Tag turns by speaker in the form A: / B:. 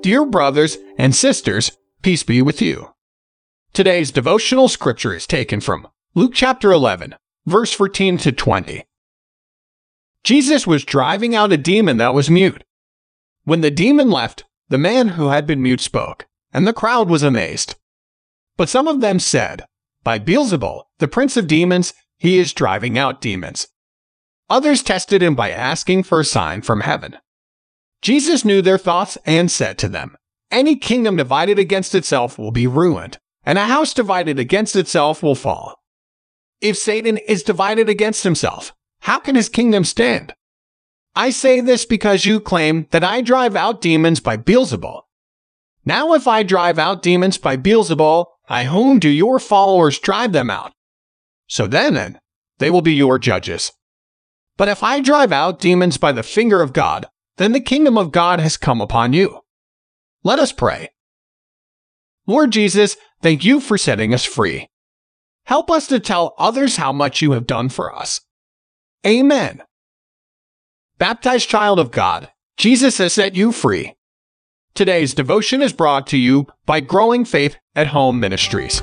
A: Dear brothers and sisters, peace be with you. Today's devotional scripture is taken from Luke chapter 11, verse 14 to 20. Jesus was driving out a demon that was mute. When the demon left, the man who had been mute spoke, and the crowd was amazed. But some of them said, By Beelzebul, the prince of demons, he is driving out demons. Others tested him by asking for a sign from heaven. Jesus knew their thoughts and said to them, Any kingdom divided against itself will be ruined, and a house divided against itself will fall. If Satan is divided against himself, how can his kingdom stand? I say this because you claim that I drive out demons by Beelzebul. Now, if I drive out demons by Beelzebul, by whom do your followers drive them out? So then, they will be your judges. But if I drive out demons by the finger of God, then the kingdom of God has come upon you. Let us pray. Lord Jesus, thank you for setting us free. Help us to tell others how much you have done for us. Amen. Baptized child of God, Jesus has set you free. Today's devotion is brought to you by Growing Faith at Home Ministries.